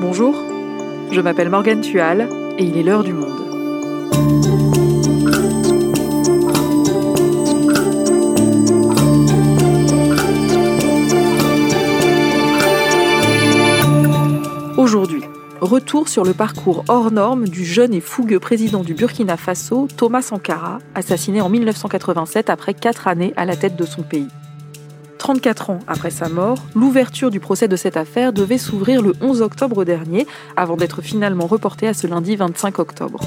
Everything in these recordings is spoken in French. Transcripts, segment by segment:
Bonjour, je m'appelle Morgane Tual et il est l'heure du monde. Aujourd'hui, retour sur le parcours hors norme du jeune et fougueux président du Burkina Faso, Thomas Sankara, assassiné en 1987 après quatre années à la tête de son pays. 34 ans après sa mort, l'ouverture du procès de cette affaire devait s'ouvrir le 11 octobre dernier, avant d'être finalement reportée à ce lundi 25 octobre.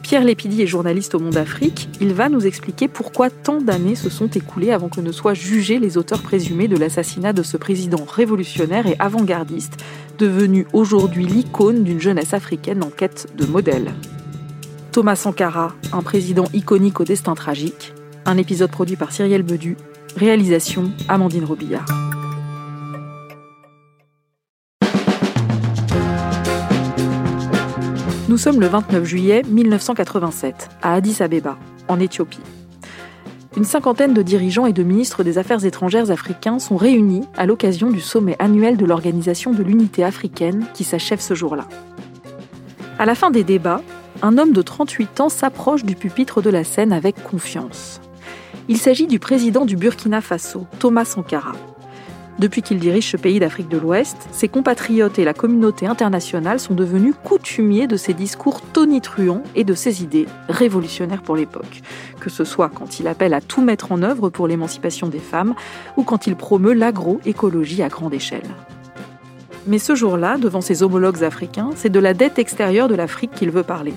Pierre Lépidi est journaliste au Monde Afrique. Il va nous expliquer pourquoi tant d'années se sont écoulées avant que ne soient jugés les auteurs présumés de l'assassinat de ce président révolutionnaire et avant-gardiste, devenu aujourd'hui l'icône d'une jeunesse africaine en quête de modèle. Thomas Sankara, un président iconique au destin tragique, un épisode produit par Cyrielle Bedu Réalisation Amandine Robillard. Nous sommes le 29 juillet 1987 à Addis Abeba, en Éthiopie. Une cinquantaine de dirigeants et de ministres des Affaires étrangères africains sont réunis à l'occasion du sommet annuel de l'Organisation de l'Unité africaine qui s'achève ce jour-là. À la fin des débats, un homme de 38 ans s'approche du pupitre de la scène avec confiance. Il s'agit du président du Burkina Faso, Thomas Sankara. Depuis qu'il dirige ce pays d'Afrique de l'Ouest, ses compatriotes et la communauté internationale sont devenus coutumiers de ses discours tonitruants et de ses idées révolutionnaires pour l'époque, que ce soit quand il appelle à tout mettre en œuvre pour l'émancipation des femmes ou quand il promeut l'agroécologie à grande échelle. Mais ce jour-là, devant ses homologues africains, c'est de la dette extérieure de l'Afrique qu'il veut parler.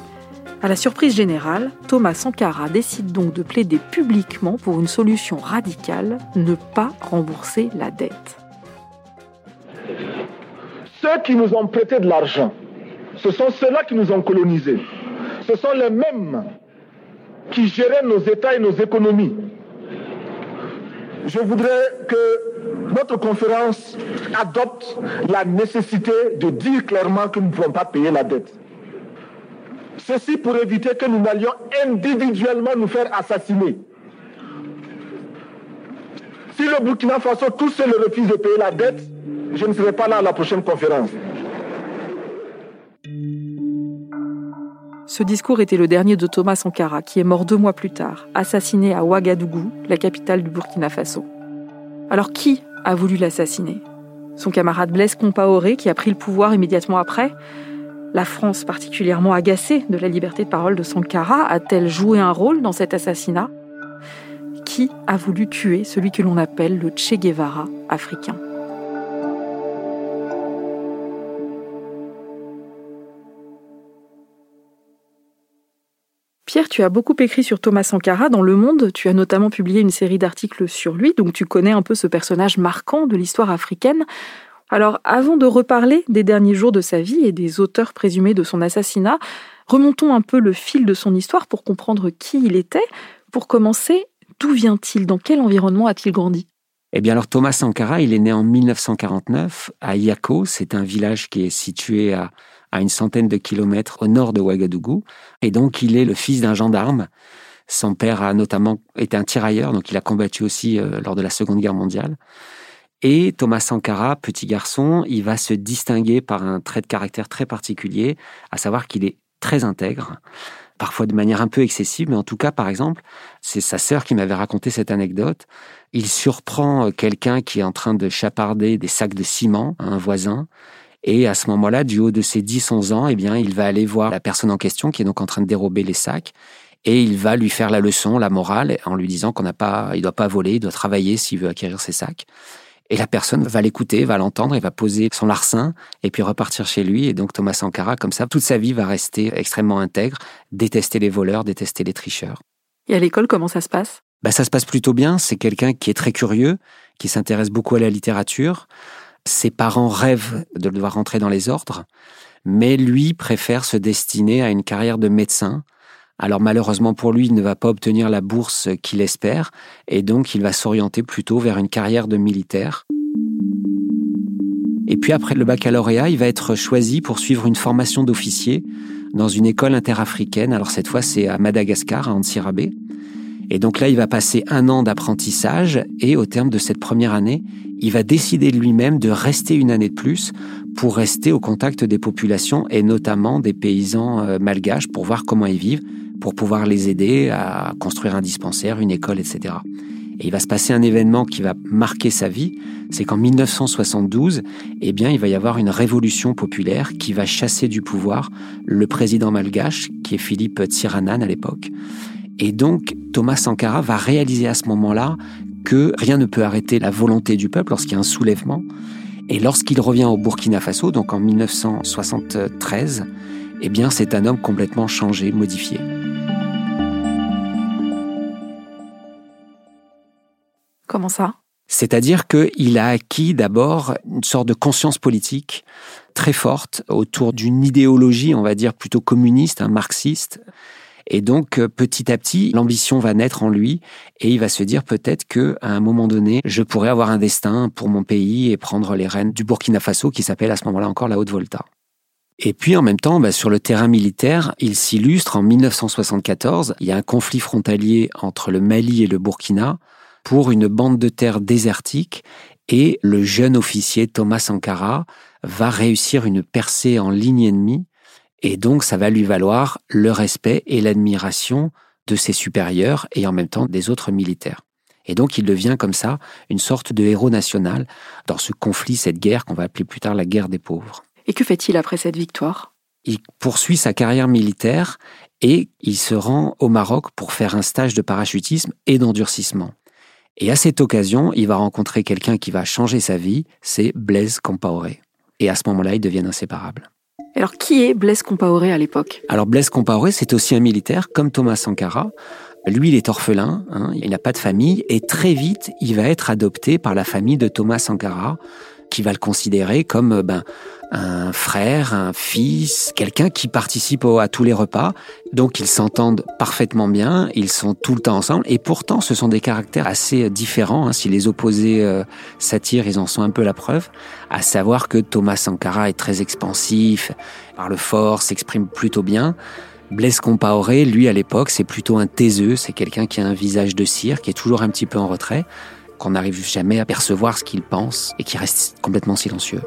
À la surprise générale, Thomas Sankara décide donc de plaider publiquement pour une solution radicale, ne pas rembourser la dette. Ceux qui nous ont prêté de l'argent, ce sont ceux-là qui nous ont colonisés. Ce sont les mêmes qui géraient nos États et nos économies. Je voudrais que notre conférence adopte la nécessité de dire clairement que nous ne pouvons pas payer la dette. Ceci pour éviter que nous n'allions individuellement nous faire assassiner. Si le Burkina Faso tout seul refuse de payer la dette, je ne serai pas là à la prochaine conférence. Ce discours était le dernier de Thomas Sankara, qui est mort deux mois plus tard, assassiné à Ouagadougou, la capitale du Burkina Faso. Alors qui a voulu l'assassiner? Son camarade Blaise Compaoré, qui a pris le pouvoir immédiatement après? La France, particulièrement agacée de la liberté de parole de Sankara, a-t-elle joué un rôle dans cet assassinat? Qui a voulu tuer celui que l'on appelle le Che Guevara africain? Pierre, tu as beaucoup écrit sur Thomas Sankara dans Le Monde. Tu as notamment publié une série d'articles sur lui, donc tu connais un peu ce personnage marquant de l'histoire africaine. Alors, avant de reparler des derniers jours de sa vie et des auteurs présumés de son assassinat, remontons un peu le fil de son histoire pour comprendre qui il était. Pour commencer, d'où vient-il? Dans quel environnement a-t-il grandi? Eh bien alors Thomas Sankara, il est né en 1949 à Yako, c'est un village qui est situé à, à une centaine de kilomètres au nord de Ouagadougou, et donc il est le fils d'un gendarme. Son père a notamment été un tirailleur, donc il a combattu aussi euh, lors de la Seconde Guerre mondiale. Et Thomas Sankara, petit garçon, il va se distinguer par un trait de caractère très particulier, à savoir qu'il est très intègre, parfois de manière un peu excessive, mais en tout cas, par exemple, c'est sa sœur qui m'avait raconté cette anecdote. Il surprend quelqu'un qui est en train de chaparder des sacs de ciment à un voisin. Et à ce moment-là, du haut de ses 10-11 ans, eh bien, il va aller voir la personne en question qui est donc en train de dérober les sacs et il va lui faire la leçon, la morale, en lui disant qu'on n'a pas, il doit pas voler, il doit travailler s'il veut acquérir ses sacs. Et la personne va l'écouter, va l'entendre, il va poser son larcin et puis repartir chez lui. Et donc Thomas Sankara, comme ça, toute sa vie va rester extrêmement intègre, détester les voleurs, détester les tricheurs. Et à l'école, comment ça se passe? Bah, Ça se passe plutôt bien. C'est quelqu'un qui est très curieux, qui s'intéresse beaucoup à la littérature. Ses parents rêvent de devoir rentrer dans les ordres, mais lui préfère se destiner à une carrière de médecin alors malheureusement pour lui, il ne va pas obtenir la bourse qu'il espère, et donc il va s'orienter plutôt vers une carrière de militaire. Et puis après le baccalauréat, il va être choisi pour suivre une formation d'officier dans une école interafricaine. Alors cette fois, c'est à Madagascar, à Antsirabe. Et donc là, il va passer un an d'apprentissage et au terme de cette première année, il va décider de lui-même de rester une année de plus pour rester au contact des populations et notamment des paysans euh, malgaches pour voir comment ils vivent, pour pouvoir les aider à construire un dispensaire, une école, etc. Et il va se passer un événement qui va marquer sa vie, c'est qu'en 1972, eh bien, il va y avoir une révolution populaire qui va chasser du pouvoir le président malgache, qui est Philippe Tsiranan à l'époque. Et donc, Thomas Sankara va réaliser à ce moment-là que rien ne peut arrêter la volonté du peuple lorsqu'il y a un soulèvement. Et lorsqu'il revient au Burkina Faso, donc en 1973, eh bien, c'est un homme complètement changé, modifié. Comment ça? C'est-à-dire qu'il a acquis d'abord une sorte de conscience politique très forte autour d'une idéologie, on va dire, plutôt communiste, un marxiste. Et donc, petit à petit, l'ambition va naître en lui et il va se dire peut-être que à un moment donné, je pourrais avoir un destin pour mon pays et prendre les rênes du Burkina Faso qui s'appelle à ce moment-là encore la Haute-Volta. Et puis en même temps, bah, sur le terrain militaire, il s'illustre en 1974. Il y a un conflit frontalier entre le Mali et le Burkina pour une bande de terre désertique et le jeune officier Thomas Sankara va réussir une percée en ligne ennemie et donc ça va lui valoir le respect et l'admiration de ses supérieurs et en même temps des autres militaires. Et donc il devient comme ça une sorte de héros national dans ce conflit, cette guerre qu'on va appeler plus tard la guerre des pauvres. Et que fait-il après cette victoire? Il poursuit sa carrière militaire et il se rend au Maroc pour faire un stage de parachutisme et d'endurcissement. Et à cette occasion, il va rencontrer quelqu'un qui va changer sa vie, c'est Blaise Compaoré. Et à ce moment-là, ils deviennent inséparables. Alors, qui est Blaise Compaoré à l'époque? Alors, Blaise Compaoré, c'est aussi un militaire, comme Thomas Sankara. Lui, il est orphelin, hein, il n'a pas de famille, et très vite, il va être adopté par la famille de Thomas Sankara, qui va le considérer comme ben, un frère, un fils, quelqu'un qui participe à tous les repas. Donc ils s'entendent parfaitement bien, ils sont tout le temps ensemble et pourtant ce sont des caractères assez différents. Hein. Si les opposés euh, s'attirent, ils en sont un peu la preuve. À savoir que Thomas Sankara est très expansif, parle fort, s'exprime plutôt bien. Blaise Compaoré, lui à l'époque, c'est plutôt un taiseux, c'est quelqu'un qui a un visage de cire, qui est toujours un petit peu en retrait, qu'on n'arrive jamais à percevoir ce qu'il pense et qui reste complètement silencieux.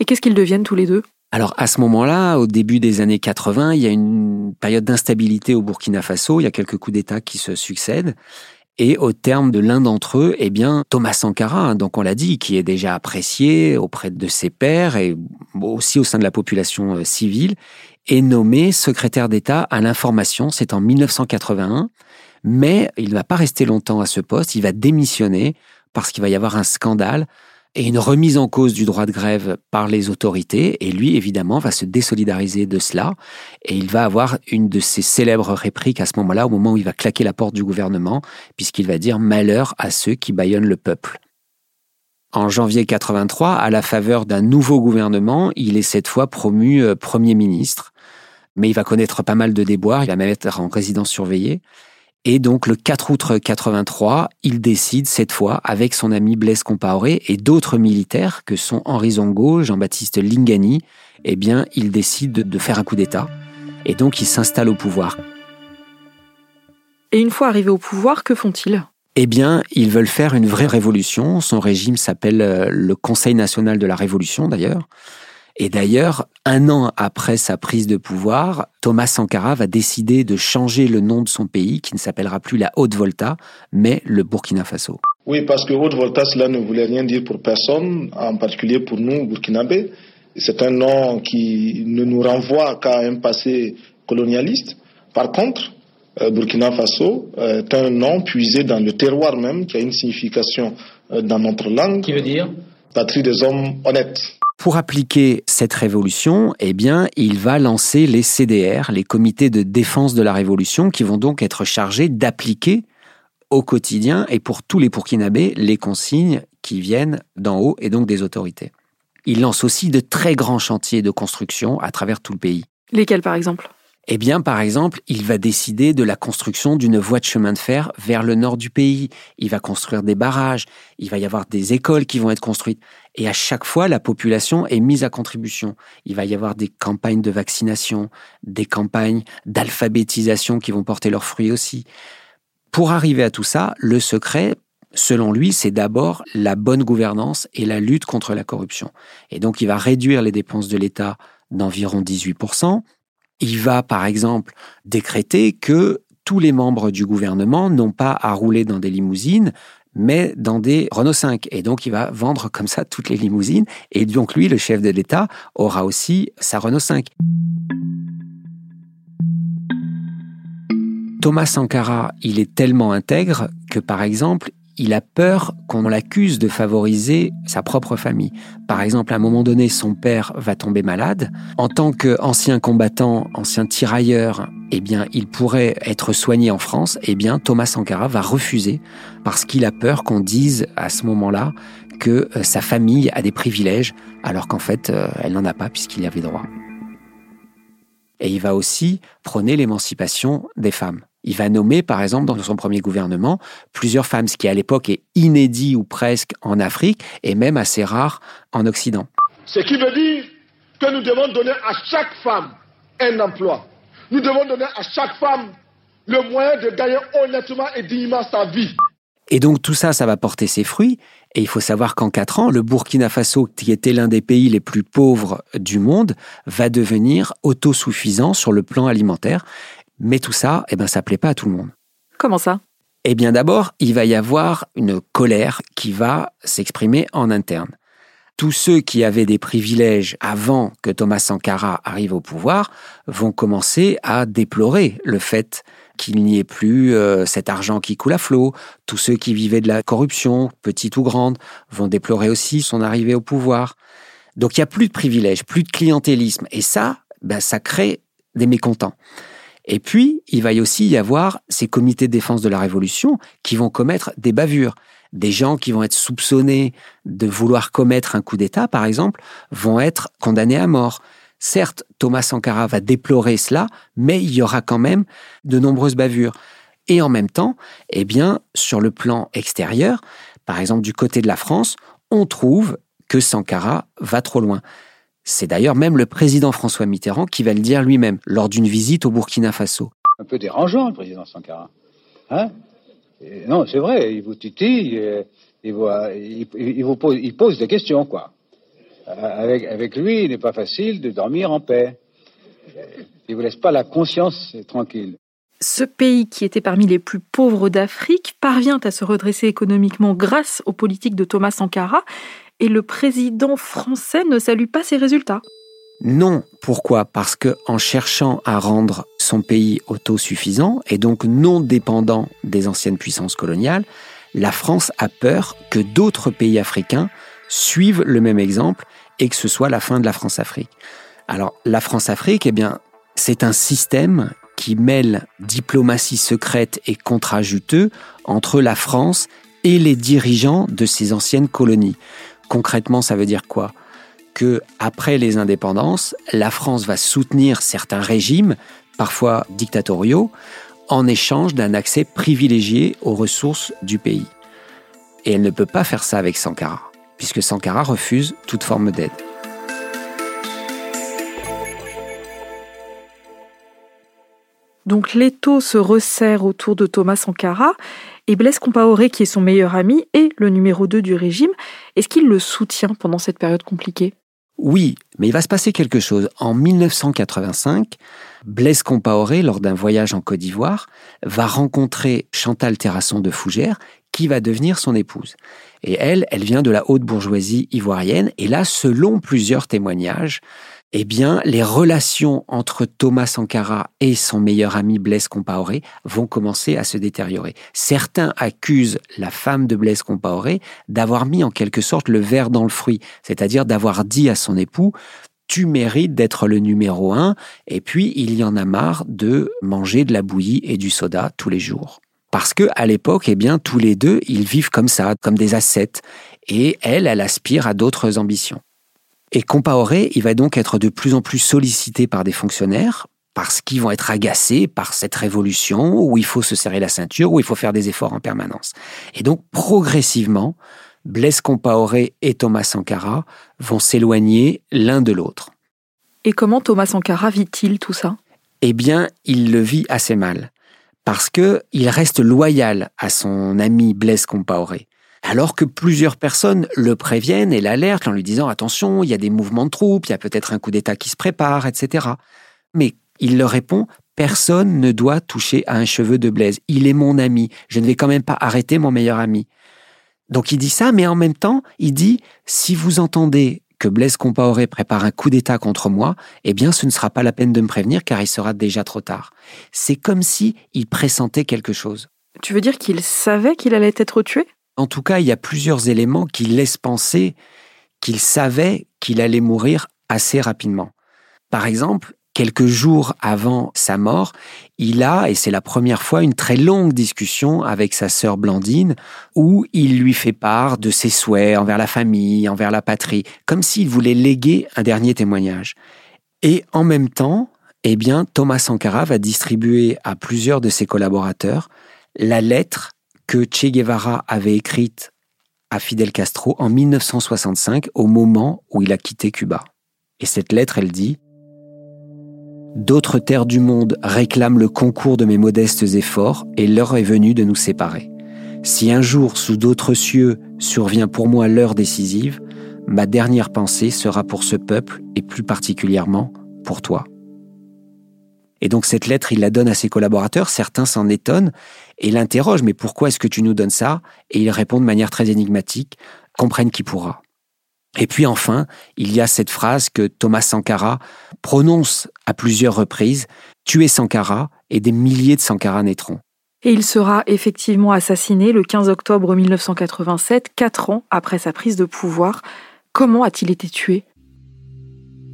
Et qu'est-ce qu'ils deviennent tous les deux? Alors à ce moment-là, au début des années 80, il y a une période d'instabilité au Burkina Faso, il y a quelques coups d'État qui se succèdent. Et au terme de l'un d'entre eux, eh bien, Thomas Sankara, hein, donc on l'a dit, qui est déjà apprécié auprès de ses pairs et aussi au sein de la population euh, civile, est nommé secrétaire d'État à l'information. C'est en 1981. Mais il ne va pas rester longtemps à ce poste. Il va démissionner parce qu'il va y avoir un scandale et une remise en cause du droit de grève par les autorités. Et lui, évidemment, va se désolidariser de cela. Et il va avoir une de ses célèbres répliques à ce moment-là, au moment où il va claquer la porte du gouvernement, puisqu'il va dire malheur à ceux qui bâillonnent le peuple. En janvier 83, à la faveur d'un nouveau gouvernement, il est cette fois promu euh, Premier ministre. Mais il va connaître pas mal de déboires, il va même être en résidence surveillée. Et donc le 4 août 83, il décide cette fois avec son ami Blaise Compaoré et d'autres militaires que sont Henri Zongo, Jean-Baptiste Lingani, eh bien il décide de faire un coup d'État. Et donc il s'installe au pouvoir. Et une fois arrivé au pouvoir, que font-ils? Eh bien, ils veulent faire une vraie révolution. Son régime s'appelle euh, le Conseil national de la Révolution, d'ailleurs. Et d'ailleurs, un an après sa prise de pouvoir, Thomas Sankara va décider de changer le nom de son pays, qui ne s'appellera plus la Haute-Volta, mais le Burkina Faso. Oui, parce que Haute-Volta, cela ne voulait rien dire pour personne, en particulier pour nous, Burkinabés. C'est un nom qui ne nous renvoie qu'à un passé colonialiste. Par contre, euh, Burkina Faso est un nom puisé dans le terroir même, qui a une signification euh, dans notre langue. Qui veut dire? Patrie des hommes honnêtes. Pour appliquer cette révolution, eh il va lancer les CDR, les comités de défense de la révolution, qui vont donc être chargés d'appliquer au quotidien et pour tous les Burkinabés les consignes qui viennent d'en haut et donc des autorités. Il lance aussi de très grands chantiers de construction à travers tout le pays. Lesquels, par exemple? Eh bien, par exemple, il va décider de la construction d'une voie de chemin de fer vers le nord du pays. Il va construire des barrages. Il va y avoir des écoles qui vont être construites. Et à chaque fois, la population est mise à contribution. Il va y avoir des campagnes de vaccination, des campagnes d'alphabétisation qui vont porter leurs fruits aussi. Pour arriver à tout ça, le secret, selon lui, c'est d'abord la bonne gouvernance et la lutte contre la corruption. Et donc, il va réduire les dépenses de l'État d'environ 18%. Il va, par exemple, décréter que tous les membres du gouvernement n'ont pas à rouler dans des limousines, mais dans des Renault 5. Et donc, il va vendre comme ça toutes les limousines. Et donc, lui, le chef de l'État, aura aussi sa Renault 5. Thomas Sankara, il est tellement intègre que, par exemple, il a peur qu'on l'accuse de favoriser sa propre famille. Par exemple, à un moment donné, son père va tomber malade. En tant qu'ancien combattant, ancien tirailleur, eh bien, il pourrait être soigné en France. Eh bien, Thomas Sankara va refuser parce qu'il a peur qu'on dise à ce moment-là que euh, sa famille a des privilèges, alors qu'en fait, euh, elle n'en a pas puisqu'il y avait droit. Et il va aussi prôner l'émancipation des femmes. Il va nommer, par exemple, dans son premier gouvernement, plusieurs femmes, ce qui à l'époque est inédit ou presque en Afrique et même assez rare en Occident. Ce qui veut dire que nous devons donner à chaque femme un emploi. Nous devons donner à chaque femme le moyen de gagner honnêtement et dignement sa vie. Et donc tout ça, ça va porter ses fruits. Et il faut savoir qu'en quatre ans, le Burkina Faso, qui était l'un des pays les plus pauvres du monde, va devenir autosuffisant sur le plan alimentaire. Mais tout ça, eh ben, ça plaît pas à tout le monde. Comment ça? Eh bien, d'abord, il va y avoir une colère qui va s'exprimer en interne. Tous ceux qui avaient des privilèges avant que Thomas Sankara arrive au pouvoir vont commencer à déplorer le fait qu'il n'y ait plus euh, cet argent qui coule à flot. Tous ceux qui vivaient de la corruption, petite ou grande, vont déplorer aussi son arrivée au pouvoir. Donc il n'y a plus de privilèges, plus de clientélisme. Et ça, ben, ça crée des mécontents. Et puis, il va y aussi y avoir ces comités de défense de la Révolution qui vont commettre des bavures. Des gens qui vont être soupçonnés de vouloir commettre un coup d'État, par exemple, vont être condamnés à mort. Certes, Thomas Sankara va déplorer cela, mais il y aura quand même de nombreuses bavures. Et en même temps, eh bien, sur le plan extérieur, par exemple du côté de la France, on trouve que Sankara va trop loin. C'est d'ailleurs même le président François Mitterrand qui va le dire lui-même lors d'une visite au Burkina Faso. Un peu dérangeant, le président Sankara. Hein? Non, c'est vrai, il vous titille, il, vous, pose, des questions, quoi. Euh, avec, avec lui, il n'est pas facile de dormir en paix. Il ne vous laisse pas la conscience tranquille. Ce pays, qui était parmi les plus pauvres d'Afrique, parvient à se redresser économiquement grâce aux politiques de Thomas Sankara et le président français ne salue pas ces résultats. Non, pourquoi? Parce que en cherchant à rendre son pays autosuffisant et donc non dépendant des anciennes puissances coloniales, la France a peur que d'autres pays africains suivent le même exemple et que ce soit la fin de la France-Afrique. Alors, la France-Afrique, eh bien, c'est un système qui mêle diplomatie secrète et contrat juteux entre la France et les dirigeants de ces anciennes colonies. Concrètement, ça veut dire quoi? Que après les indépendances, la France va soutenir certains régimes, parfois dictatoriaux, en échange d'un accès privilégié aux ressources du pays. Et elle ne peut pas faire ça avec Sankara, puisque Sankara refuse toute forme d'aide. Donc l'étau se resserre autour de Thomas Sankara et Blaise Compaoré, qui est son meilleur ami et le numéro 2 du régime, est-ce qu'il le soutient pendant cette période compliquée? Oui, mais il va se passer quelque chose. En 1985, Blaise Compaoré, lors d'un voyage en Côte d'Ivoire, va rencontrer Chantal Terrasson de Fougères, qui va devenir son épouse. Et elle, elle vient de la haute bourgeoisie ivoirienne, et là, selon plusieurs témoignages, eh bien, les relations entre Thomas Sankara et son meilleur ami Blaise Compaoré vont commencer à se détériorer. Certains accusent la femme de Blaise Compaoré d'avoir mis en quelque sorte le verre dans le fruit, c'est-à-dire d'avoir dit à son époux tu mérites d'être le numéro un, et puis il y en a marre de manger de la bouillie et du soda tous les jours. Parce que à l'époque, eh bien, tous les deux, ils vivent comme ça, comme des ascètes, et elle, elle aspire à d'autres ambitions. Et Compaoré, il va donc être de plus en plus sollicité par des fonctionnaires parce qu'ils vont être agacés par cette révolution où il faut se serrer la ceinture, où il faut faire des efforts en permanence. Et donc, progressivement, Blaise Compaoré et Thomas Sankara vont s'éloigner l'un de l'autre. Et comment Thomas Sankara vit-il tout ça? Eh bien, il le vit assez mal, parce que il reste loyal à son ami Blaise Compaoré. Alors que plusieurs personnes le préviennent et l'alertent en lui disant attention, il y a des mouvements de troupes, il y a peut-être un coup d'État qui se prépare, etc. Mais il leur répond Personne ne doit toucher à un cheveu de Blaise. Il est mon ami. Je ne vais quand même pas arrêter mon meilleur ami. Donc il dit ça, mais en même temps, il dit Si vous entendez que Blaise Compaoré prépare un coup d'État contre moi, eh bien ce ne sera pas la peine de me prévenir car il sera déjà trop tard. C'est comme si il pressentait quelque chose. Tu veux dire qu'il savait qu'il allait être tué? En tout cas, il y a plusieurs éléments qui laissent penser qu'il savait qu'il allait mourir assez rapidement. Par exemple, quelques jours avant sa mort, il a, et c'est la première fois, une très longue discussion avec sa sœur Blandine, où il lui fait part de ses souhaits envers la famille, envers la patrie, comme s'il voulait léguer un dernier témoignage. Et en même temps, eh bien, Thomas Sankara va distribuer à plusieurs de ses collaborateurs la lettre que Che Guevara avait écrite à Fidel Castro en 1965, au moment où il a quitté Cuba. Et cette lettre, elle dit D'autres terres du monde réclament le concours de mes modestes efforts et l'heure est venue de nous séparer. Si un jour, sous d'autres cieux, survient pour moi l'heure décisive, ma dernière pensée sera pour ce peuple et plus particulièrement pour toi. Et donc cette lettre, il la donne à ses collaborateurs, certains s'en étonnent et l'interrogent, mais pourquoi est-ce que tu nous donnes ça? Et il répond de manière très énigmatique, comprenne qui pourra. Et puis enfin, il y a cette phrase que Thomas Sankara prononce à plusieurs reprises, tuer Sankara et des milliers de Sankara naîtront. Et il sera effectivement assassiné le 15 octobre 1987, quatre ans après sa prise de pouvoir. Comment a-t-il été tué?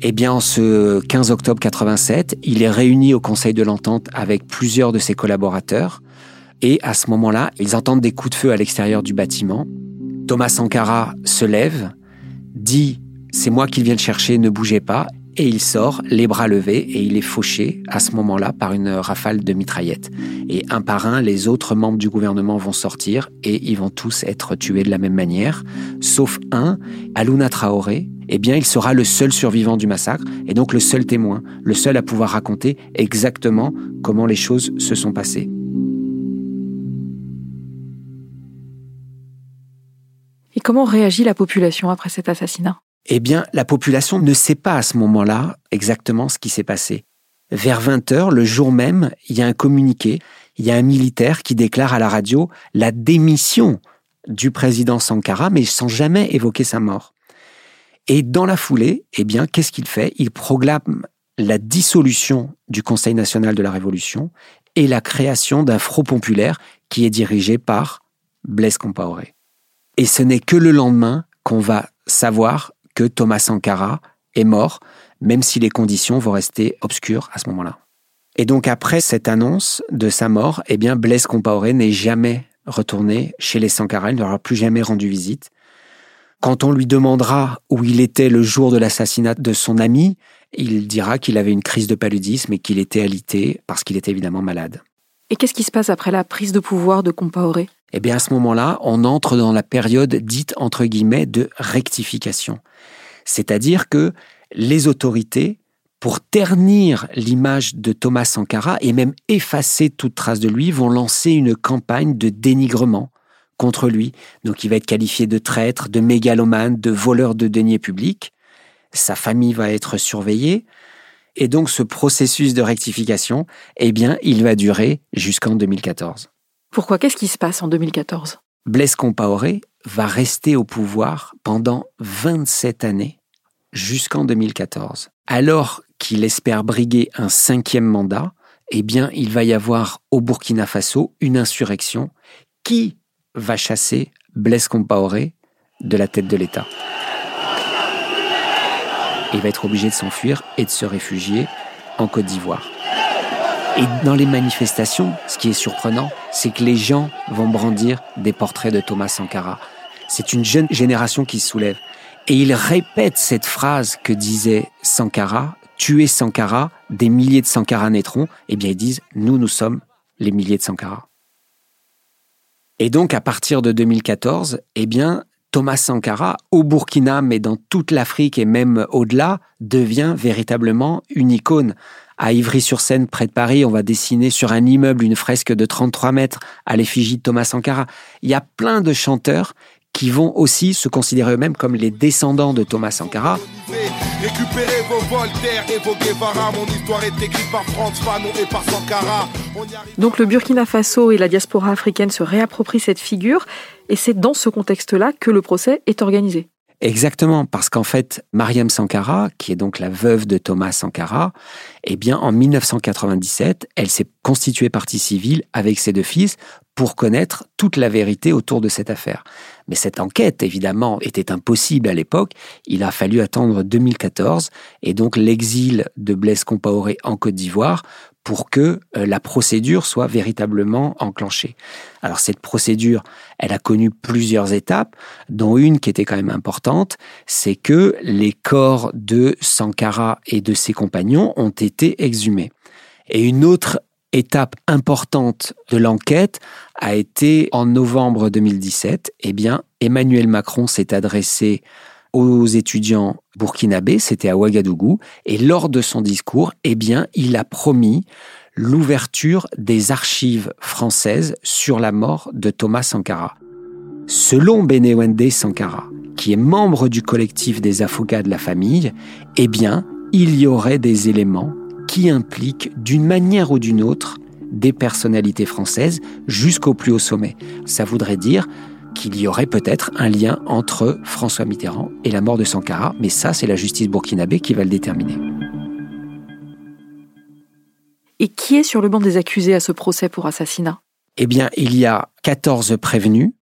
Eh bien, en ce 15 octobre 87, il est réuni au Conseil de l'Entente avec plusieurs de ses collaborateurs. Et à ce moment-là, ils entendent des coups de feu à l'extérieur du bâtiment. Thomas Sankara se lève, dit C'est moi qui viens le chercher, ne bougez pas. Et il sort, les bras levés, et il est fauché à ce moment-là par une rafale de mitraillettes. Et un par un, les autres membres du gouvernement vont sortir et ils vont tous être tués de la même manière, sauf un, Aluna Traoré. Eh bien, il sera le seul survivant du massacre et donc le seul témoin, le seul à pouvoir raconter exactement comment les choses se sont passées. Et comment réagit la population après cet assassinat? Eh bien, la population ne sait pas à ce moment-là exactement ce qui s'est passé. Vers 20 heures, le jour même, il y a un communiqué, il y a un militaire qui déclare à la radio la démission du président Sankara, mais sans jamais évoquer sa mort. Et dans la foulée, eh bien, qu'est-ce qu'il fait? Il proclame la dissolution du Conseil national de la Révolution et la création d'un front populaire qui est dirigé par Blaise Compaoré. Et ce n'est que le lendemain qu'on va savoir que Thomas Sankara est mort, même si les conditions vont rester obscures à ce moment-là. Et donc après cette annonce de sa mort, eh bien Blaise Compaoré n'est jamais retourné chez les Sankara, il n'aura plus jamais rendu visite. Quand on lui demandera où il était le jour de l'assassinat de son ami, il dira qu'il avait une crise de paludisme et qu'il était alité parce qu'il était évidemment malade. Et qu'est-ce qui se passe après la prise de pouvoir de Compaoré? Eh bien à ce moment-là, on entre dans la période dite entre guillemets de rectification. C'est-à-dire que les autorités, pour ternir l'image de Thomas Sankara et même effacer toute trace de lui, vont lancer une campagne de dénigrement contre lui. Donc il va être qualifié de traître, de mégalomane, de voleur de deniers publics. Sa famille va être surveillée. Et donc ce processus de rectification, eh bien, il va durer jusqu'en 2014. Pourquoi Qu'est-ce qui se passe en 2014 Blaise Compaoré va rester au pouvoir pendant 27 années, jusqu'en 2014. Alors qu'il espère briguer un cinquième mandat, eh bien, il va y avoir au Burkina Faso une insurrection qui va chasser Blaise Compaoré de la tête de l'État. Il va être obligé de s'enfuir et de se réfugier en Côte d'Ivoire. Et dans les manifestations, ce qui est surprenant, c'est que les gens vont brandir des portraits de Thomas Sankara. C'est une jeune génération qui se soulève. Et ils répètent cette phrase que disait Sankara, tuer Sankara, des milliers de Sankara naîtront, eh bien ils disent nous, nous sommes les milliers de Sankara. Et donc à partir de 2014, eh bien Thomas Sankara, au Burkina, mais dans toute l'Afrique et même au-delà, devient véritablement une icône. À Ivry-sur-Seine, près de Paris, on va dessiner sur un immeuble une fresque de 33 mètres à l'effigie de Thomas Sankara. Il y a plein de chanteurs qui vont aussi se considérer eux-mêmes comme les descendants de Thomas Sankara. Donc le Burkina Faso et la diaspora africaine se réapproprient cette figure et c'est dans ce contexte-là que le procès est organisé. Exactement, parce qu'en fait, Mariam Sankara, qui est donc la veuve de Thomas Sankara, eh bien, en 1997, elle s'est constituée partie civile avec ses deux fils pour connaître toute la vérité autour de cette affaire. Mais cette enquête, évidemment, était impossible à l'époque. Il a fallu attendre 2014 et donc l'exil de Blaise Compaoré en Côte d'Ivoire pour que euh, la procédure soit véritablement enclenchée. Alors cette procédure, elle a connu plusieurs étapes, dont une qui était quand même importante, c'est que les corps de Sankara et de ses compagnons ont été exhumés. Et une autre étape importante de l'enquête a été en novembre 2017. Eh bien, Emmanuel Macron s'est adressé aux étudiants burkinabés, c'était à Ouagadougou, et lors de son discours, eh bien, il a promis l'ouverture des archives françaises sur la mort de Thomas Sankara. Selon Benewende Sankara, qui est membre du collectif des avocats de la famille, eh bien, il y aurait des éléments qui impliquent d'une manière ou d'une autre des personnalités françaises jusqu'au plus haut sommet. Ça voudrait dire qu'il y aurait peut-être un lien entre François Mitterrand et la mort de Sankara, mais ça, c'est la justice burkinabé qui va le déterminer. Et qui est sur le banc des accusés à ce procès pour assassinat? Eh bien, il y a 14 prévenus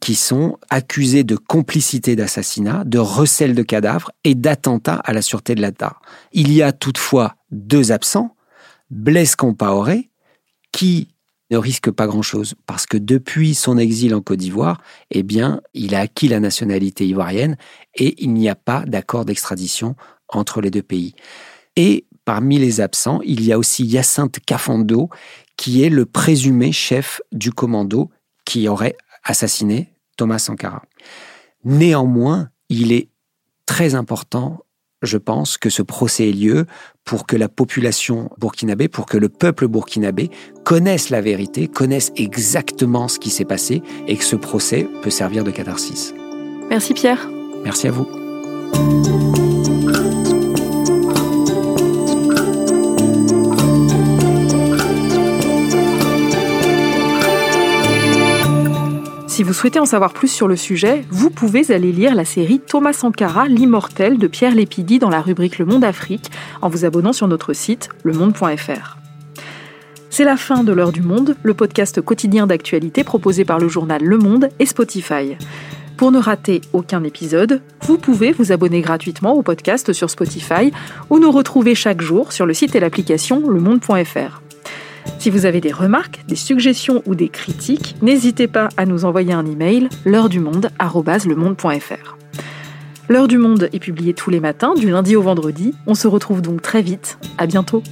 qui sont accusés de complicité d'assassinat, de recel de cadavres et d'attentat à la sûreté de l'État. Il y a toutefois deux absents, Blaise Compaoré, qui ne risque pas grand-chose parce que depuis son exil en Côte d'Ivoire, eh bien, il a acquis la nationalité ivoirienne et il n'y a pas d'accord d'extradition entre les deux pays. Et parmi les absents, il y a aussi Hyacinthe Cafondo, qui est le présumé chef du commando qui aurait assassiné Thomas Sankara. Néanmoins, il est très important je pense, que ce procès ait lieu pour que la population burkinabé, pour que le peuple burkinabé connaisse la vérité, connaisse exactement ce qui s'est passé et que ce procès peut servir de catharsis. Merci Pierre. Merci à vous. Si vous souhaitez en savoir plus sur le sujet, vous pouvez aller lire la série Thomas Sankara, l'immortel de Pierre Lépidi dans la rubrique Le Monde Afrique en vous abonnant sur notre site lemonde.fr. C'est la fin de l'heure du monde, le podcast quotidien d'actualité proposé par le journal Le Monde et Spotify. Pour ne rater aucun épisode, vous pouvez vous abonner gratuitement au podcast sur Spotify ou nous retrouver chaque jour sur le site et l'application lemonde.fr. Si vous avez des remarques, des suggestions ou des critiques, n'hésitez pas à nous envoyer un email l'heure du monde L'heure du monde est publiée tous les matins, du lundi au vendredi. On se retrouve donc très vite. À bientôt.